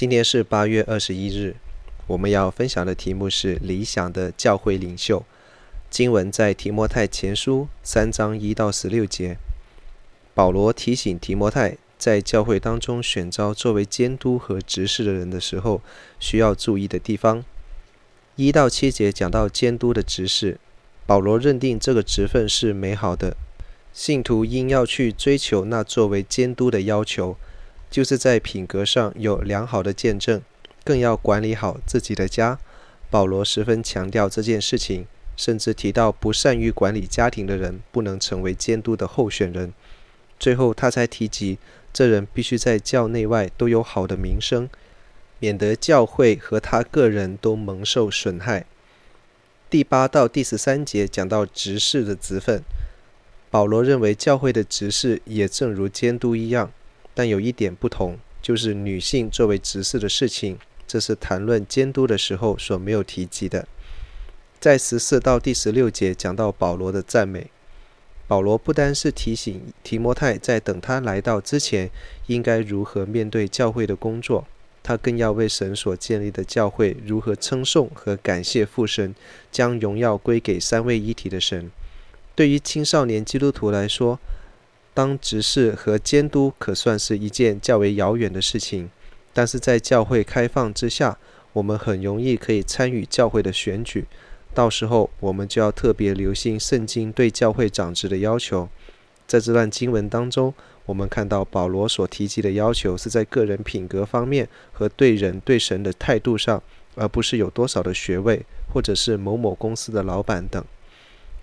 今天是八月二十一日，我们要分享的题目是理想的教会领袖。经文在提摩太前书三章一到十六节。保罗提醒提摩太，在教会当中选召作为监督和执事的人的时候，需要注意的地方。一到七节讲到监督的职事，保罗认定这个职分是美好的，信徒应要去追求那作为监督的要求。就是在品格上有良好的见证，更要管理好自己的家。保罗十分强调这件事情，甚至提到不善于管理家庭的人不能成为监督的候选人。最后，他才提及这人必须在教内外都有好的名声，免得教会和他个人都蒙受损害。第八到第十三节讲到执事的职分，保罗认为教会的执事也正如监督一样。但有一点不同，就是女性作为执事的事情，这是谈论监督的时候所没有提及的。在十四到第十六节讲到保罗的赞美，保罗不单是提醒提摩太在等他来到之前应该如何面对教会的工作，他更要为神所建立的教会如何称颂和感谢父神，将荣耀归给三位一体的神。对于青少年基督徒来说，当执事和监督可算是一件较为遥远的事情，但是在教会开放之下，我们很容易可以参与教会的选举。到时候，我们就要特别留心圣经对教会长职的要求。在这段经文当中，我们看到保罗所提及的要求是在个人品格方面和对人对神的态度上，而不是有多少的学位，或者是某某公司的老板等。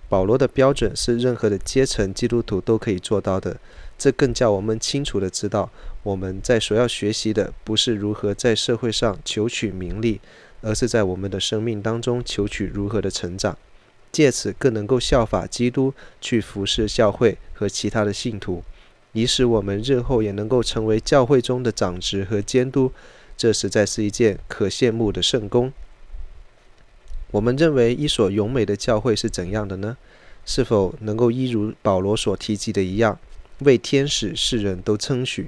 保罗的标准是任何的阶层基督徒都可以做到的，这更叫我们清楚地知道，我们在所要学习的不是如何在社会上求取名利，而是在我们的生命当中求取如何的成长，借此更能够效法基督去服侍教会和其他的信徒，以使我们日后也能够成为教会中的长执和监督，这实在是一件可羡慕的圣工。我们认为一所荣美的教会是怎样的呢？是否能够一如保罗所提及的一样，为天使世人都称许？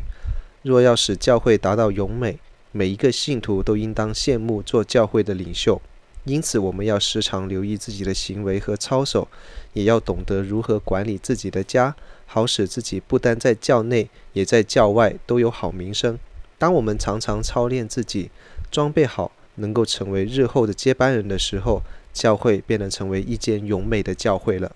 若要使教会达到荣美，每一个信徒都应当羡慕做教会的领袖。因此，我们要时常留意自己的行为和操守，也要懂得如何管理自己的家，好使自己不单在教内，也在教外都有好名声。当我们常常操练自己，装备好。能够成为日后的接班人的时候，教会便能成为一间永美的教会了。